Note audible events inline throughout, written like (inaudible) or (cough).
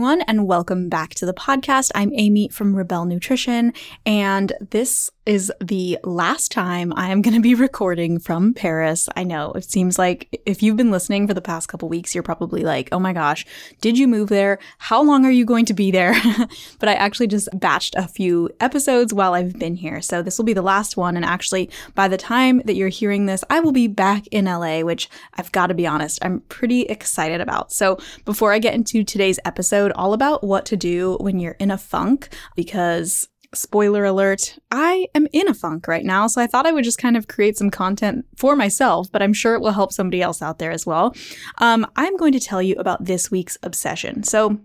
everyone, and welcome back to the podcast. I'm Amy from Rebel Nutrition, and this is the last time I am going to be recording from Paris. I know it seems like if you've been listening for the past couple weeks, you're probably like, oh my gosh, did you move there? How long are you going to be there? (laughs) but I actually just batched a few episodes while I've been here. So this will be the last one. And actually, by the time that you're hearing this, I will be back in LA, which I've got to be honest, I'm pretty excited about. So before I get into today's episode, all about what to do when you're in a funk, because spoiler alert, I am in a funk right now. So I thought I would just kind of create some content for myself, but I'm sure it will help somebody else out there as well. Um, I'm going to tell you about this week's obsession. So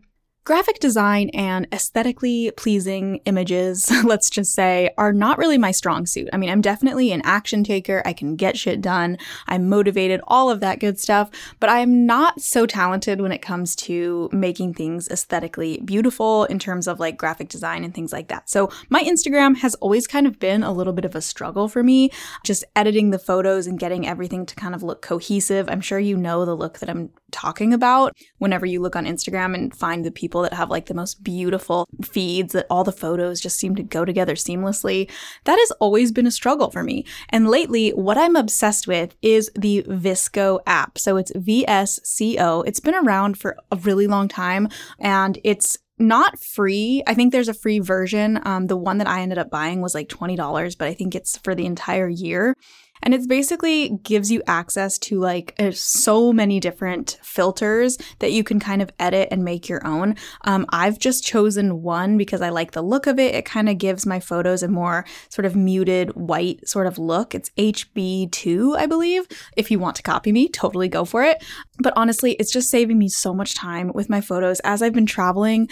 Graphic design and aesthetically pleasing images, (laughs) let's just say, are not really my strong suit. I mean, I'm definitely an action taker. I can get shit done. I'm motivated, all of that good stuff, but I'm not so talented when it comes to making things aesthetically beautiful in terms of like graphic design and things like that. So my Instagram has always kind of been a little bit of a struggle for me, just editing the photos and getting everything to kind of look cohesive. I'm sure you know the look that I'm talking about whenever you look on Instagram and find the people people that have like the most beautiful feeds that all the photos just seem to go together seamlessly. That has always been a struggle for me. And lately, what I'm obsessed with is the Visco app. So it's VSCO. It's been around for a really long time and it's not free. I think there's a free version. Um, the one that I ended up buying was like $20, but I think it's for the entire year. And it's basically gives you access to like uh, so many different filters that you can kind of edit and make your own. Um, I've just chosen one because I like the look of it. It kind of gives my photos a more sort of muted white sort of look. It's HB2, I believe. If you want to copy me, totally go for it. But honestly, it's just saving me so much time with my photos as I've been traveling.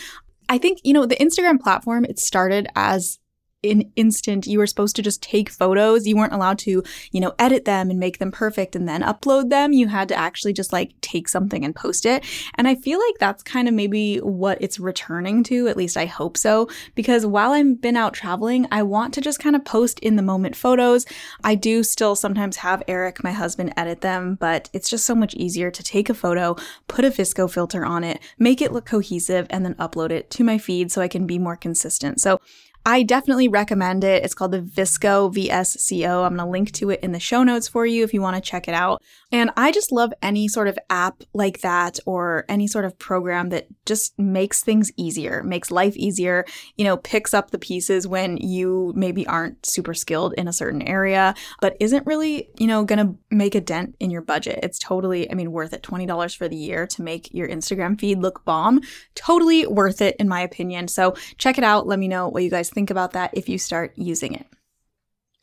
I think, you know, the Instagram platform, it started as an instant you were supposed to just take photos. You weren't allowed to you know edit them and make them perfect and then upload them. You had to actually just like take something and post it. And i feel like that's kind of maybe what it's returning to at least i hope so because while i've been out traveling i want to just kind of post in the moment photos. I do still sometimes have eric my husband edit them but it's just so much easier to take a photo put a visco filter on it make it look cohesive and then upload it to my feed so i can be more consistent. So I definitely recommend it. It's called the Visco VSCO. I'm going to link to it in the show notes for you if you want to check it out. And I just love any sort of app like that or any sort of program that just makes things easier, makes life easier, you know, picks up the pieces when you maybe aren't super skilled in a certain area, but isn't really, you know, going to make a dent in your budget. It's totally, I mean, worth it. $20 for the year to make your Instagram feed look bomb. Totally worth it, in my opinion. So check it out. Let me know what you guys think about that if you start using it.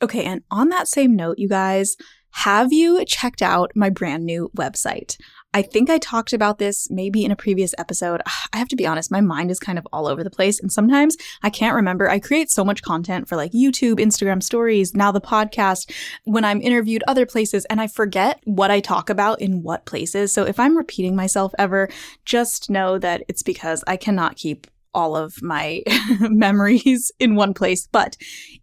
Okay, and on that same note, you guys, have you checked out my brand new website? I think I talked about this maybe in a previous episode. Ah, I have to be honest, my mind is kind of all over the place. And sometimes I can't remember. I create so much content for like YouTube, Instagram stories, now the podcast, when I'm interviewed other places, and I forget what I talk about in what places. So if I'm repeating myself ever, just know that it's because I cannot keep all of my (laughs) memories in one place. But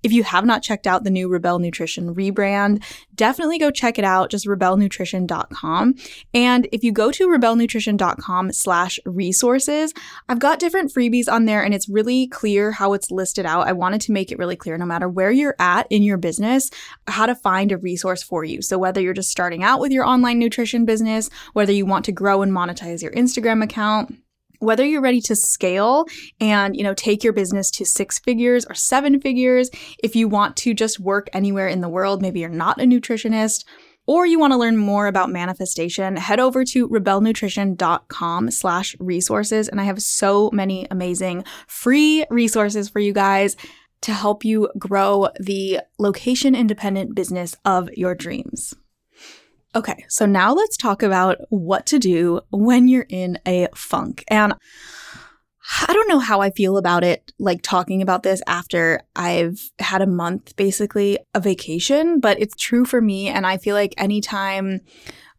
if you have not checked out the new Rebel Nutrition rebrand, definitely go check it out. Just rebelnutrition.com. And if you go to rebelnutrition.com slash resources, I've got different freebies on there and it's really clear how it's listed out. I wanted to make it really clear no matter where you're at in your business, how to find a resource for you. So whether you're just starting out with your online nutrition business, whether you want to grow and monetize your Instagram account, whether you're ready to scale and you know take your business to six figures or seven figures if you want to just work anywhere in the world maybe you're not a nutritionist or you want to learn more about manifestation head over to rebelnutrition.com slash resources. And i have so many amazing free resources for you guys to help you grow the location independent business of your dreams Okay, so now let's talk about what to do when you're in a funk. And I don't know how I feel about it, like talking about this after I've had a month, basically, a vacation, but it's true for me. And I feel like anytime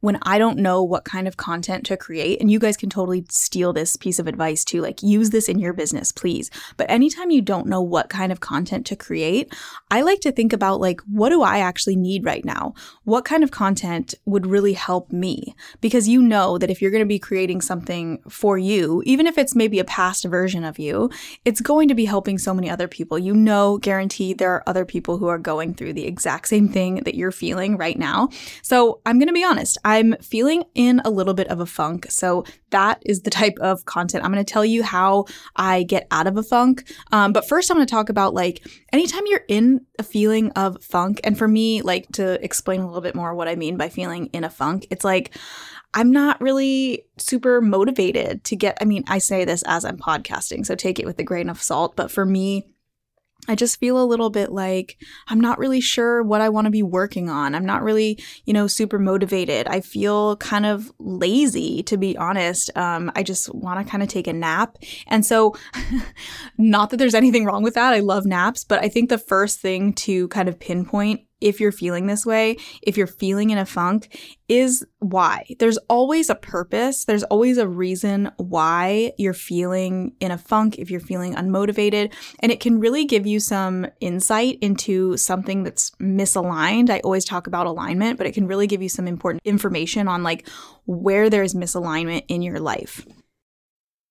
when I don't know what kind of content to create, and you guys can totally steal this piece of advice too, like use this in your business, please. But anytime you don't know what kind of content to create, I like to think about like, what do I actually need right now? What kind of content would really help me? Because you know that if you're going to be creating something for you, even if it's maybe a past version of you, it's going to be helping so many other people. You know, guaranteed there are other people who are going through the exact same thing that you're feeling right now. So I'm going to be honest, I'm feeling in a little bit of a funk. So that is the (laughs) type of content I'm going to tell you how I get out of a funk. Um, but first, I'm going to talk about like anytime you're in a feeling of funk, and for me, like to explain a little bit more what I mean by feeling in a funk, it's like I'm not really super motivated to get. I mean, I say this as I'm podcasting, so take it with a grain of salt. But for me, I just feel a little bit like I'm not really sure what I want to be working on. I'm not really, you know, super motivated. I feel kind of lazy, to be honest. Um, I just want to kind of take a nap. And so, (laughs) not that there's anything wrong with that. I love naps, but I think the first thing to kind of pinpoint if you're feeling this way, if you're feeling in a funk, is why. There's always a purpose. There's always a reason why you're feeling in a funk, if you're feeling unmotivated. And it can really give you some insight into something that's misaligned. I always talk about alignment, but it can really give you some important information on like where there's misalignment in your life.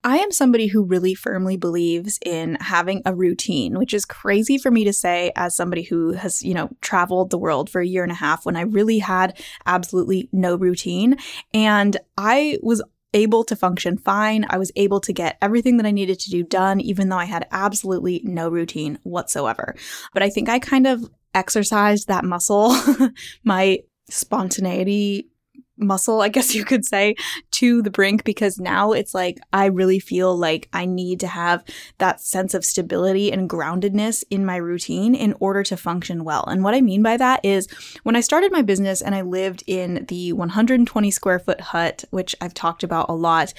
I am somebody who really firmly believes in having a routine, which is crazy for me to say as somebody who has, you know, traveled the world for a year and a half when I really had absolutely no routine. And I was able to function fine. I was able to get everything that I needed to do done, even though I had absolutely no routine whatsoever. But I think I kind of exercised that muscle, (laughs) my spontaneity muscle, I guess (laughs) you could say, to the brink because now it's like I really feel like I need to have that sense of stability and groundedness in my routine in order to function well. And what I mean by that is when I started my business and I lived in the 120 square foot hut, which I've talked about a lot,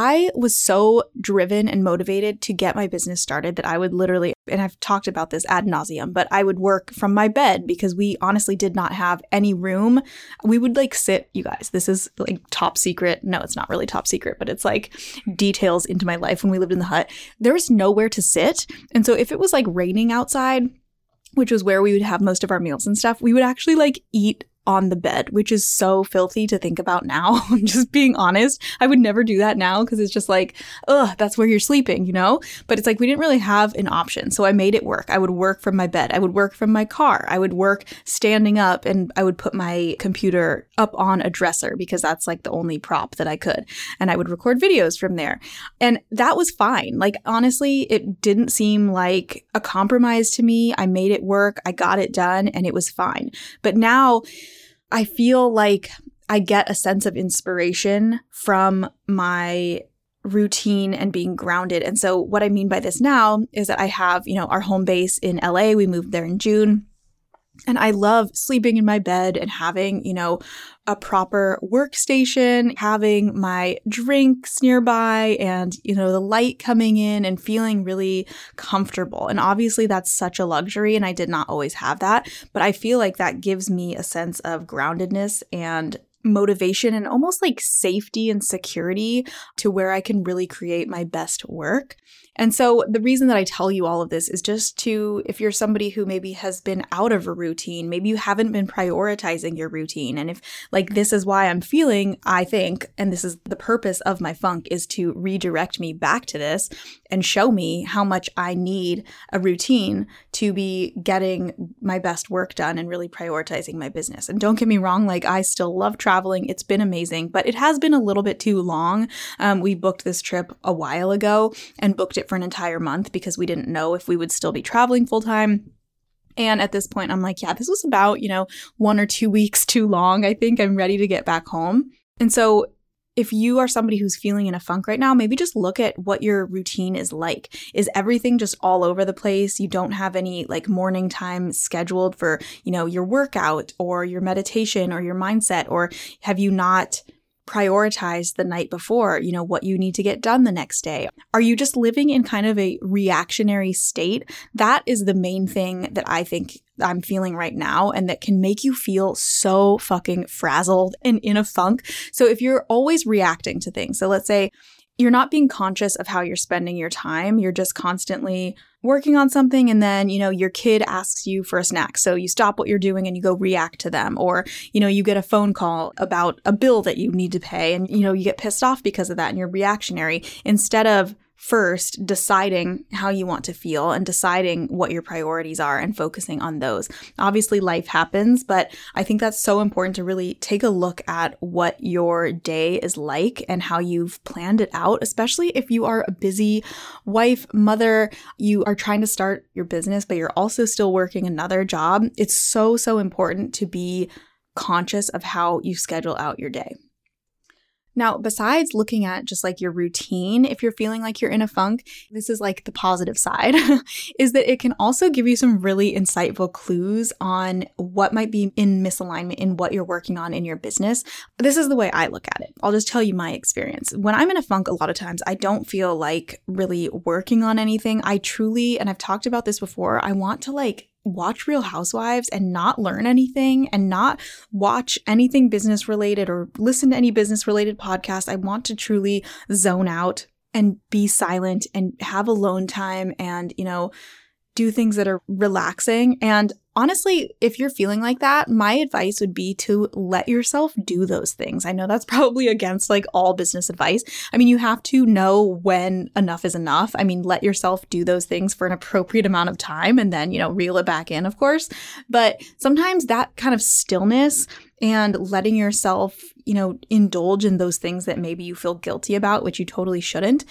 I was so driven and motivated to get my business started that I would literally, and I've talked about this ad nauseum, but I would work from my bed because we honestly did not have any room. We would like sit, you guys, this is like top secret. No, it's not really top secret, but it's like details into my life when we lived in the hut. There was nowhere to sit. And so if it was like raining outside, which was where we would have most of our meals and stuff, we would actually like eat on the bed, which is so filthy to think about now. (laughs) I'm just being honest. I would never do that now because it's just like, ugh, that's where you're sleeping, you know? But it's like we didn't really have an option. So I made it work. I would work from my bed. I would work from my car. I would work standing up and I would put my computer up on a dresser because that's like the only prop that I could. And I would record videos from there. And that was fine. Like, honestly, it didn't seem like a compromise to me. I made it work. I got it done and it was fine. But now, I feel like I get a sense of inspiration from my routine and being grounded. And so what I mean by this now is that I have, you know, our home base in LA. We moved there in June. And I love sleeping in my bed and having, you know, a proper workstation, having my drinks nearby and, you know, the light coming in and feeling really comfortable. And obviously that's such a luxury and I did not always have that, but I feel like that gives me a sense of groundedness and motivation and almost like safety and security to where I can really create my best work. And so the reason that I tell you all of this is just to, if you're somebody who maybe has been out of a routine, maybe you haven't been prioritizing your routine. And if like this is why I'm feeling, I think, and this is the purpose of my funk is to redirect me back to this and show me how much I need a routine to be getting my best work done and really prioritizing my business. And don't get me wrong, like I still love traveling. It's been amazing, but it has been a little bit too long. Um, we booked this trip a while ago and booked it for an entire month because we didn't know if we would still be traveling full time. And at this point, I'm like, yeah, this was about, you know, one or two (laughs) weeks too long. I think I'm ready to get back home. And so if you are somebody who's feeling in a funk right now, maybe just look at what your routine is like. Is everything just all over the place? You don't have any like morning time scheduled for, you know, your workout or your meditation or your mindset or have you not prioritize the night before, you know, what you need to get done the next day? Are you just living in kind of a reactionary state? That is the main thing that I think I'm feeling right now and that can make you feel so fucking frazzled and in a funk. So if you're always reacting to things, so let's say you're not being conscious of how you're spending your time, you're just constantly working on something and then, you know, your kid asks you for a snack. So you stop what you're doing and you go react to them. Or, you know, you get a phone call about a bill that you need to pay and, you know, you get pissed off because of that and you're reactionary instead of first deciding how you want to feel and deciding what your priorities are and focusing on those. Obviously, life happens, but I think that's so important to really take a look at what your day is like and how you've planned it out, especially if you are a busy wife, mother, you are trying to start your business, but you're also still working another job. It's so, so important to be conscious of how you schedule out your day. Now, besides looking at just like your routine, if you're feeling like you're in a funk, this is like the positive side, (laughs) is that it can also give you some really insightful clues on what might be in misalignment in what you're working on in your business. This is the way I look at it. I'll just tell you my experience. When I'm in a funk, a lot of times I don't feel like really working on anything. I truly, and I've talked about this before, I want to like watch Real Housewives and not learn anything and not watch anything business related or listen to any business related podcast. I want to truly zone out and be silent and have alone time and, you know, do things that are relaxing. And honestly, if you're feeling like that, my advice would be to let yourself do those things. I know that's (laughs) probably against like all business advice. I mean, you have to know when enough is enough. I mean, let yourself do those things for an appropriate amount of time and then, you know, reel it back in, of course. But sometimes that kind of stillness and letting yourself, you know, indulge in those things that maybe you feel guilty about, which you totally shouldn't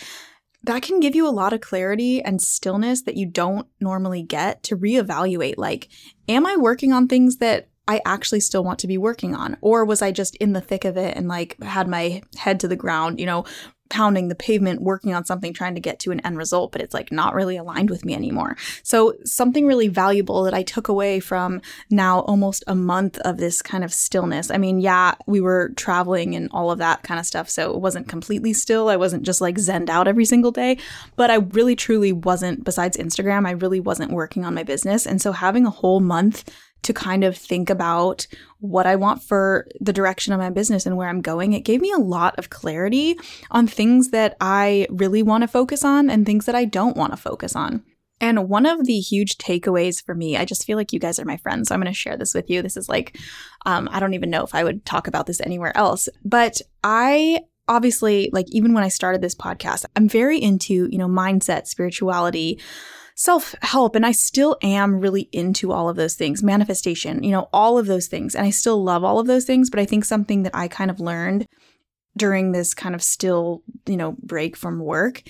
that can give you a lot of clarity and stillness that you don't normally get to reevaluate like, am I working on things that I actually still want to be working on? Or was I just in the thick of it and like had my head to the ground, you know, pounding the pavement, working on something, trying to get to an end result, but it's like not really aligned with me anymore. So, something really valuable that I took away from now almost a month of this kind of stillness. I mean, yeah, we were traveling and all of that kind of stuff. So, it wasn't completely still. I wasn't just like zened out every single day, but I really truly wasn't, besides Instagram, I really wasn't working on my business. And so, having a whole month to kind of think about what I want for the direction of my business and where I'm going. It gave me a lot of clarity on things that I really want to focus on and things that I don't want to focus on. And one of the huge takeaways for me, I just feel like you guys are my friends. So I'm going to share this with you. This is like, um, I don't even know if I would talk about this anywhere else, but I obviously, like, even when I started this podcast, I'm very into, you know, mindset, spirituality, self help. And I still am really into all of those things, manifestation, you know, all of those things. And I still love all of those things. But I think something that I kind of learned during this kind of still, you know, break from work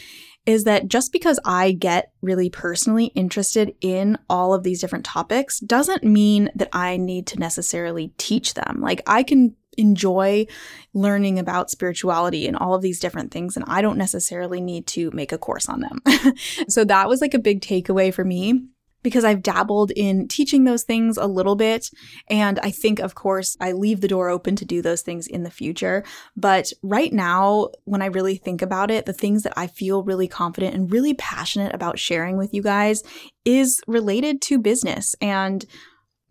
is that just because I get really personally interested in all of these different topics doesn't mean that I need to necessarily teach them. Like I can enjoy learning about spirituality and all of these different things. And I don't necessarily need to make a course on them. (laughs) so that was like a big takeaway for me because I've dabbled in teaching those things a little bit. And I think, of course, I leave the door open to do those things in the future. But right now, when I really think about it, the things that I feel really confident and really passionate about sharing with you guys is related to business and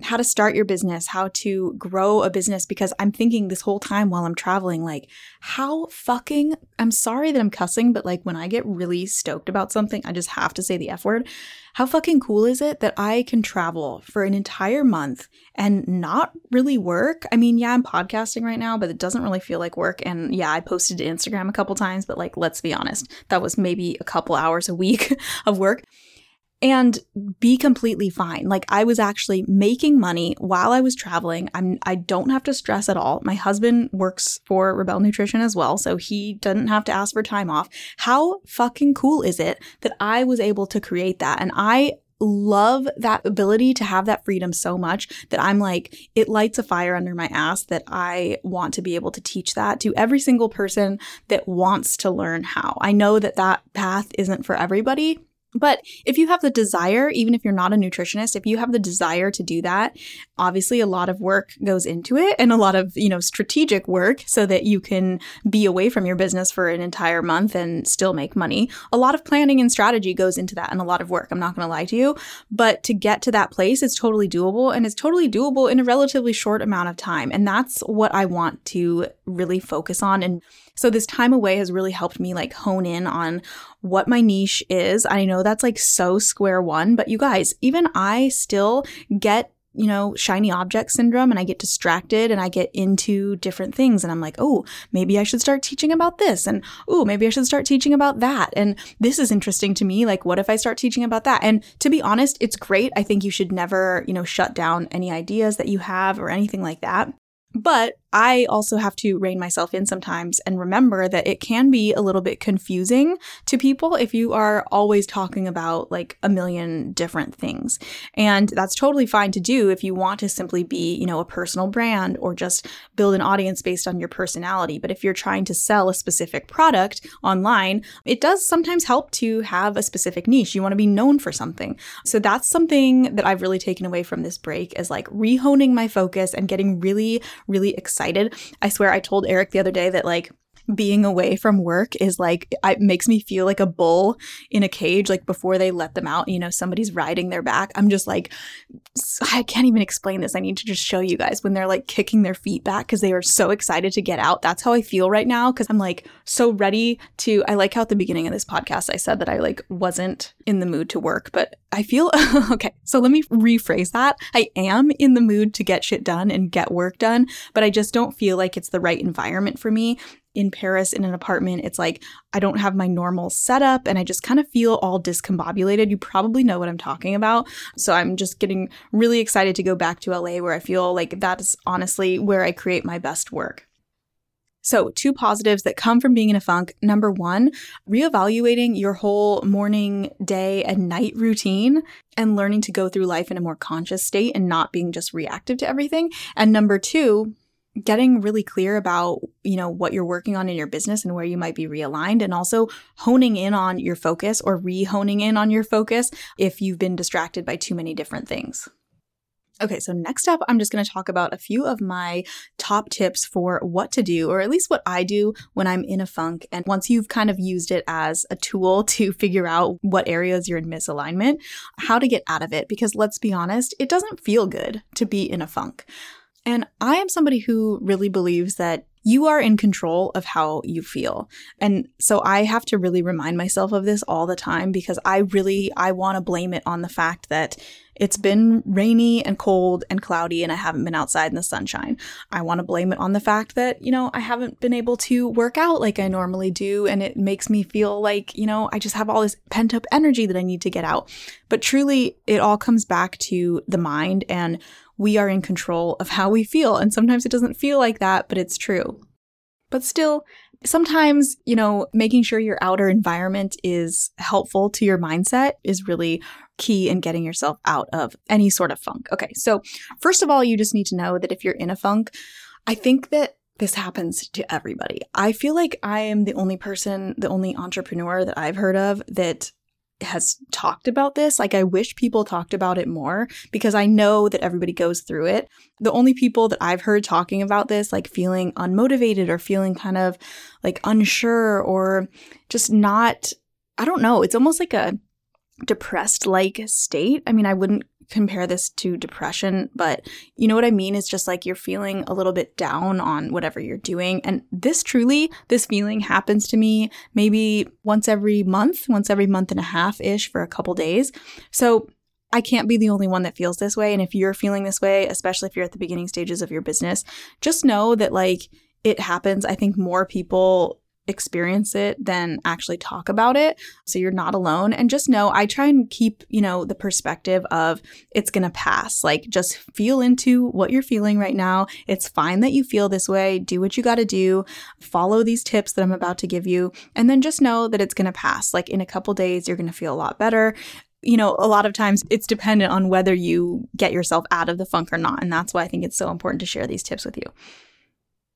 how to start your business, how to grow a business because I'm thinking this whole time while I'm traveling like how fucking I'm sorry that I'm cussing but like when I get really stoked about something I just have to say the F word. How fucking cool is it that I can travel for an entire month and not really work? I mean, yeah, I'm podcasting right now, but it doesn't really feel like work and yeah, I posted to Instagram a couple times, but like let's be honest, that was maybe a couple hours a week (laughs) of work and be completely fine. Like I was actually making money while I was traveling. I'm I don't have to stress at all. My husband works for Rebel Nutrition as well, so he doesn't have to ask for time off. How fucking cool is it that I was able to create that? And I love that ability to have that freedom so much that I'm like, it lights a fire under my ass that I want to be able to teach that to every single person that wants to learn how. I know that that path isn't for everybody, But if you have the desire, even if you're not a nutritionist, if you have the desire to do that, obviously a lot of work goes into it and a lot of, you know, strategic work so that you can be away from your business for an entire month and still make money. A lot of planning and strategy goes into that and a lot of work. I'm not going to lie to you, but to get to that place, it's totally doable and it's totally doable in a relatively short amount of time. And that's what I want to really focus on and so this time away has really helped me like hone in on what my niche is. I know that's like so square one, but you guys, even I still get you know, shiny object syndrome and I get distracted and I get into different things and I'm like, oh, maybe I should start teaching about this and oh, maybe I should start teaching about that. And this is interesting to me. Like, what if I start teaching about that? And to be honest, it's great. I think you should never, you know, shut down any ideas that you have or anything like that. But I also have to rein myself in sometimes and remember that it can be a little bit confusing to people if you are always talking about like a million different things. And that's totally fine to do if you want to simply be, you know, a personal brand or just build an audience based on your personality. But if you're trying to sell a specific product online, it does sometimes help to have a specific niche. You want to be known for something. So that's something that I've really taken away from this break is like rehoning my focus and getting really, really excited excited. I swear I told Eric the other day that like being away from work is like it makes me feel like a bull in a cage like before they let them out you know somebody's riding their back. I'm just like i can't even explain this. I need to just show you guys when they're like kicking their feet back because they are so excited to get out. That's how i feel right now because i'm like so ready to i like how at the beginning of this podcast i said that i like wasn't in the mood to work but i feel (laughs) okay. So let me rephrase that. I am in the mood to get shit done and get work done but i just don't feel like it's the right environment for me in Paris in an apartment, it's like I don't have my normal setup and I just kind of feel all discombobulated. You probably know what I'm talking about. So I'm just getting really excited to go back to LA where I feel like that's honestly where I create my best work. So, two positives that come from being in a funk. Number one, reevaluating your whole morning, day, and night routine and learning to go through life in a more conscious state and not being just reactive to everything. And number two, getting really clear about, you know, what you're working on in your business and where you might be realigned and also honing in on your focus or re-honing in on your focus if you've been distracted by too many different things. Okay, so next up, I'm just going to talk about a few of my top tips for what to do, or at least what I do when I'm in a funk. And once you've kind of used it as a tool (laughs) to figure out what areas you're in misalignment, how to get out of it. Because let's be honest, it doesn't feel good to be in a funk. And I am somebody who really believes that you are in control of how you feel. And so I have to really remind myself of this all the time because I really I want to blame it on the fact that it's been rainy and cold and cloudy and I haven't been outside in the sunshine. I want to blame it on the fact that, you know, I haven't been able to work out like I normally do and it makes me feel like, you know, I just have all this pent up energy that I need to get out. But truly, it all comes back to the mind and we are in control of how we feel. And sometimes it doesn't feel like that, but it's true. But still, sometimes, you know, making sure your outer environment is helpful to your mindset is really key in getting yourself out of any sort of funk. Okay, so first of all, you just need to know that if you're in a funk, I think that this happens to everybody. I feel like I am the only person, the only entrepreneur that I've heard of that has talked about this. Like, I wish people talked about it more because I know that everybody goes through it. The only people that I've heard talking about this, like feeling unmotivated or feeling kind of like unsure or just not, I don't know, it's almost like a depressed like state. I mean, I wouldn't compare this to depression, but you know what I mean? It's just like you're feeling a little bit down on whatever you're doing. And this truly, this feeling happens to me maybe once every month, once every month and a half ish for a couple days. So I can't be the only one that feels this way. And if you're feeling this way, especially if you're at the beginning stages of your business, just know that like it happens. I think more people experience it than actually talk about it. So you're not alone. And just know I try and keep, you know, the perspective of it's going to pass. Like just feel into what you're feeling right now. It's fine that you feel this way. Do what you got to do. Follow these tips that I'm about to give you. And then just know that it's going to pass. Like in a couple days, you're going to feel a lot better you know, a lot of times it's dependent on whether you get yourself out of the funk or not. And that's why I think it's so important to share these tips with you.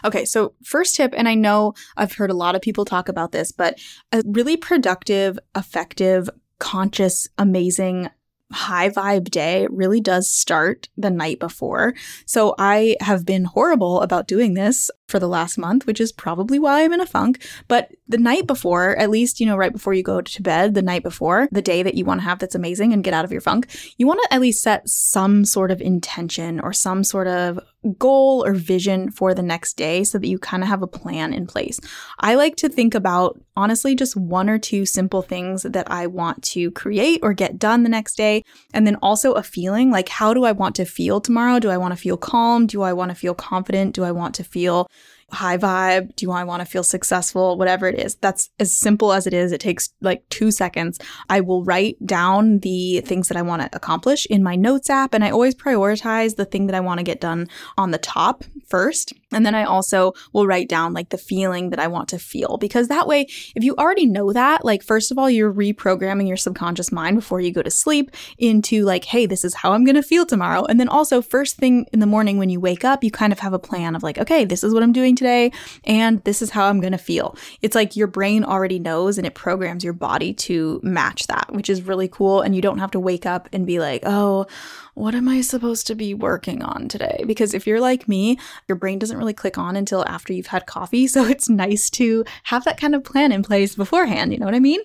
Okay, so first tip, and I know I've heard a lot of people talk about this, but a really productive, effective conscious, amazing high vibe day really does start the night before. So I have been horrible about doing this for the last month, which is probably why I'm in a funk. But the night before, at least, you know, right before you go to bed, the night before, the day that you want to have that's amazing and get out of your funk, you want to at least set some sort of intention or some sort of goal or vision for the next day so that you kind of have a plan in place. I like to think about honestly just one or two simple things that I want to create or get done the next day. And then also a feeling like, how do I want to feel tomorrow? Do I want to feel calm? Do I want to feel confident? Do I want to feel high vibe? Do I want to feel successful? Whatever it is. That's as simple as it is. It takes like two seconds. I will write down the things that I want to accomplish in my notes app. And I always prioritize the thing that I want to get done on the top first. And then I also will write down like the feeling that I want to feel because that way, if you already know that, like, first of all, you're reprogramming your subconscious mind before you go to sleep into like, hey, this is how I'm going to feel tomorrow. And then also, first thing in the morning when you wake up, you kind of have a plan of like, okay, this is what I'm doing today and this is how I'm going to feel. It's like your brain already knows and it programs your body to match that, which is really cool. And you don't have to wake up and be like, oh, what am I supposed to be working on today? Because if you're like me, your brain doesn't really click on until after you've had coffee. (laughs) So it's nice to have that kind of plan in place beforehand. You know what I mean?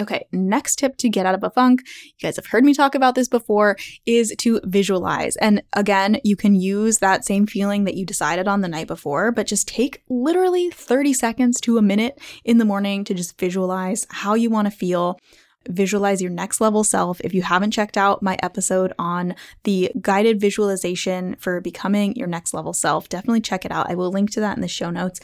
Okay, next tip to get out of a funk, you guys have heard me talk about this before, is to visualize. And again, you can use that same feeling that you decided on the night before, but just take literally 30 seconds to a minute in the morning to just visualize how you want to feel visualize your next level self. If you haven't checked out my episode on the guided visualization for becoming your next level self, definitely check it out. I will link to that in the show notes.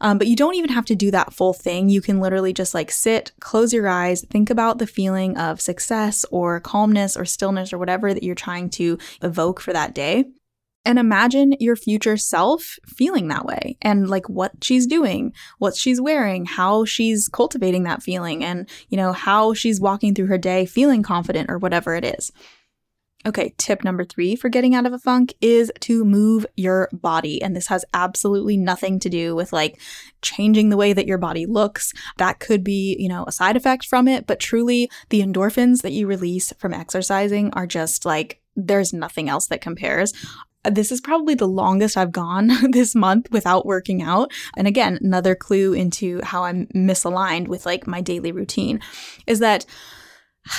Um, but you don't even have to do that full thing. You can literally just like sit, close your eyes, think about the feeling of success or calmness or stillness or whatever that you're trying to evoke for that day and imagine your future self feeling that way and like what she's doing, what she's wearing, how she's cultivating that feeling, and you know, how she's walking through her day feeling confident or whatever it is. Okay, tip number three for getting out of a funk is to move your body. And this has absolutely nothing to do with like changing the way that your body looks. That could be, you know, a side effect from it, but truly the endorphins that you release from exercising are just like there's nothing else that compares this is probably the longest I've gone (laughs) this month without working out. And again, another clue into how I'm misaligned with like my daily routine is that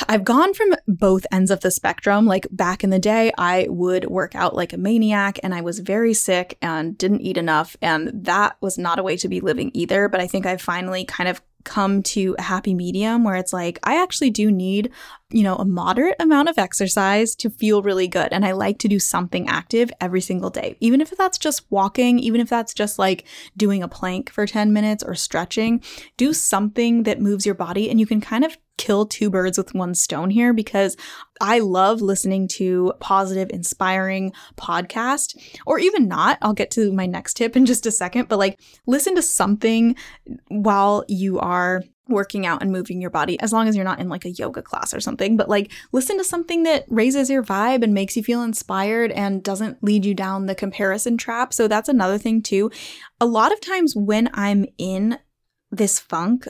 I've gone from both ends of the spectrum. Like back in the day, I would work out like a maniac and I was very sick and didn't eat enough. And that was not a way to be living either. But I think I've finally kind of come to a happy medium where it's like, I actually do need, you know, a moderate amount of exercise to feel really good. And I like to do something active every single day, even if that's just walking, even if that's just like doing a plank for 10 minutes or stretching, do something that moves your body and you can kind of kill two birds with one stone here because I love listening to positive, inspiring podcast or even not. I'll get to my next tip in just a second, but like listen to something while you are working out and moving your body as long as you're not in like a yoga class or something but like listen to something that raises your vibe and makes you feel inspired and doesn't lead you down the comparison trap so that's another thing too a lot of times when i'm in this funk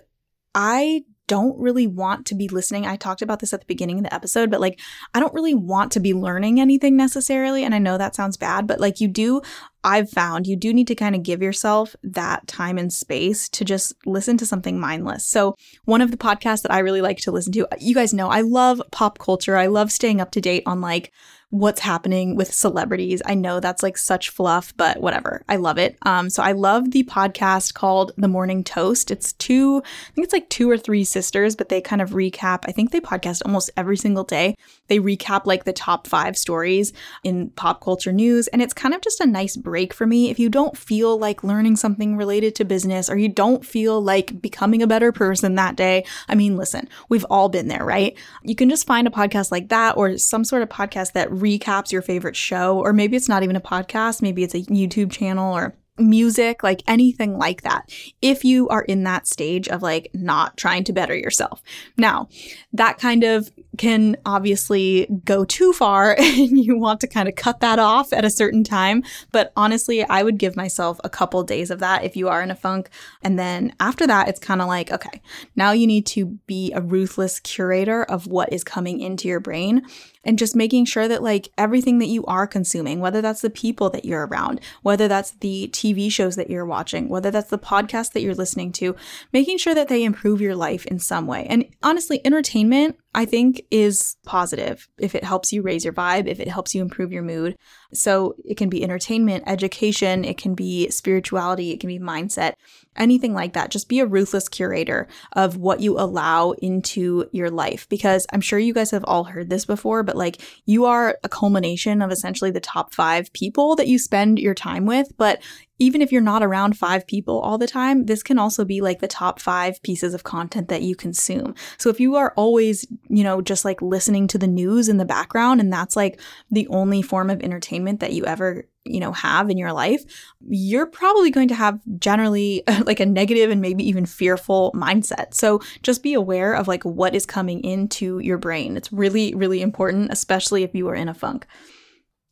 i don't really want to be listening. I talked about this at the beginning of the episode, but like, I don't really want to be learning anything necessarily. And I know that sounds bad, but like, you do, I've found you do need to kind of give yourself that time and space to just listen to something mindless. So, one of the podcasts that I really like to listen to, you guys know I love pop culture. I love staying up to date on like what's happening with celebrities. I know that's like such fluff, but whatever. I love it. Um, so I love the podcast called The Morning Toast. It's two, I think it's like two or three sisters, but they kind of recap. I think they podcast almost every single day. They recap like the top five stories in pop culture news. And it's kind of just a nice break for me. If you don't feel like learning something related to business or you don't feel like becoming a better person that day, I mean, listen, we've all been there, right? You can just find a podcast like that or some sort of podcast that recaps your favorite show, or maybe it's not even a podcast, maybe it's a YouTube channel or music, like anything like that, if you are in that stage of like not trying to better yourself. Now, that kind of can obviously go too far (laughs) and you want to kind of cut that off at a certain time. But honestly, I would give myself a couple days of that if you are in a funk. And then after that, it's kind of like, okay, now you need to be a ruthless curator of what is coming into your brain and just making sure that like everything that you are consuming, whether that's the people that you're around, whether that's the TV shows that you're watching, whether that's the podcast that you're listening to, making sure that they improve your life in some way. And honestly, entertainment I think is positive if it helps you raise your vibe, if it helps you improve your mood. So it can be entertainment, education, it can be spirituality, it can be mindset, anything like that. Just be a ruthless curator of what you allow into your life because I'm sure you guys have all heard this before, but like you are a culmination of essentially the top five people that you spend your time with. But even if you're not around five people all the time, this can also be like the top five pieces of content that you consume. So if you are always, you know, just like listening to the news in the background and that's like the only form of entertainment that you ever, you know, have in your life, you're probably going to have generally (laughs) like a negative and maybe even fearful mindset. So just be aware of like what is coming into your brain. It's really, really important, especially if you are in a funk.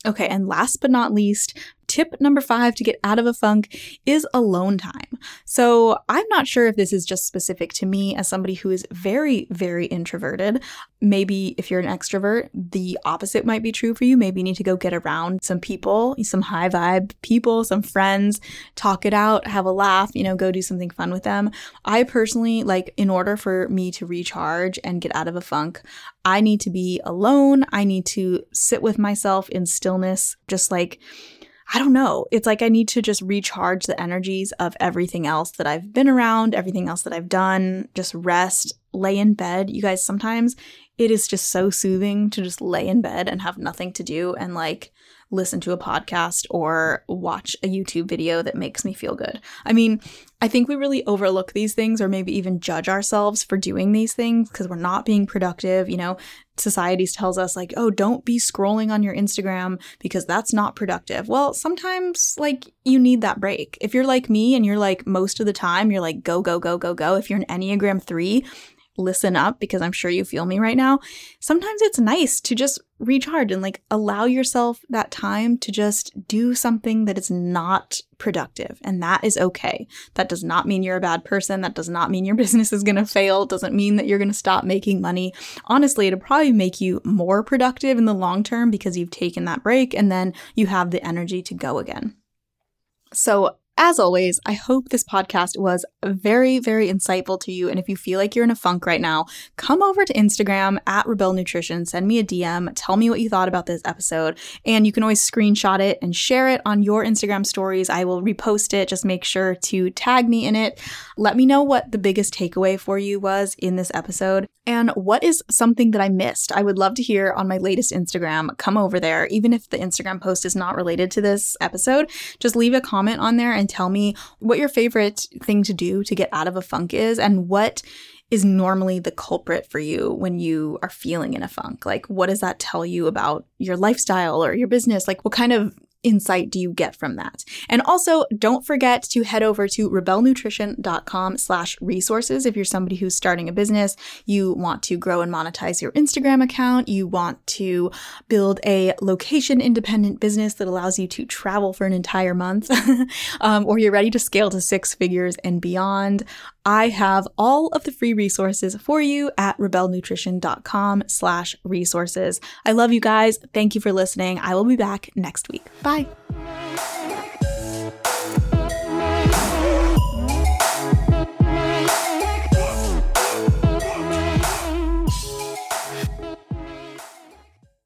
Okay, and last but not least, tip number five to get out of a funk is alone time. So I'm not sure if this is just specific to me as somebody who is very, very introverted. Maybe if you're an extrovert, the opposite might be true for you. Maybe you need to go get around some people, some high vibe people, some friends, talk it out, have a laugh, you know, go do something fun with them. I personally, like, in order for me to recharge and get out of a funk, I need to be alone. I need to sit with myself in stillness, just like I don't know. It's like I need to just recharge the energies of everything else that I've been around, everything else that I've done, just rest, lay in bed. You guys, sometimes it is just so soothing to just lay in bed and have nothing to do and like listen to a podcast or watch a YouTube video that makes me feel good. I mean, I think we really overlook these things or maybe even judge ourselves for doing these things because we're not being productive. You know, society tells us, like, oh, don't be scrolling on your Instagram because that's not productive. Well, sometimes, like, you need that break. If you're like me and you're like, most of the time, you're like, go, go, go, go, go. If you're an Enneagram 3, listen up because I'm sure you feel me right now. Sometimes it's nice to just recharge and like allow yourself that time to just do something that is not productive. And that is okay. That does not mean you're a bad person. That does not mean your (laughs) business is going to fail. It doesn't mean that you're going to stop making money. Honestly, it'll probably make you more productive in the long term because you've taken that break and then you have the energy to go again. So, as always, I hope this podcast was very, very insightful to you. And if you feel like you're in a funk right now, come over to Instagram at Rebel Nutrition, send me a DM, tell me what you thought about this episode. And you can always screenshot it and share it on your Instagram stories. I will repost it. Just make sure to tag me in it. Let me know what the biggest takeaway for you was in this episode and what is something that I missed. I would love to hear on my latest Instagram. Come over there. Even if the Instagram post is not related to this episode, just leave a comment on there and tell me what your favorite thing to do to get out of a funk is and what is normally the culprit for you when you are feeling in a funk? Like, what does that tell you about your lifestyle or your business? Like, what kind of insight do you get from that? And also, don't forget to head over to rebelnutrition.com slash resources if you're somebody who's starting a business, you want to grow and monetize your Instagram account, you want to build a location independent business that allows you to travel for an entire month, (laughs) um, or you're ready to scale to six figures and beyond. I have all of the free resources for you at rebelnutrition.com slash resources. I love you guys. Thank you for listening. I will be back next week. Bye.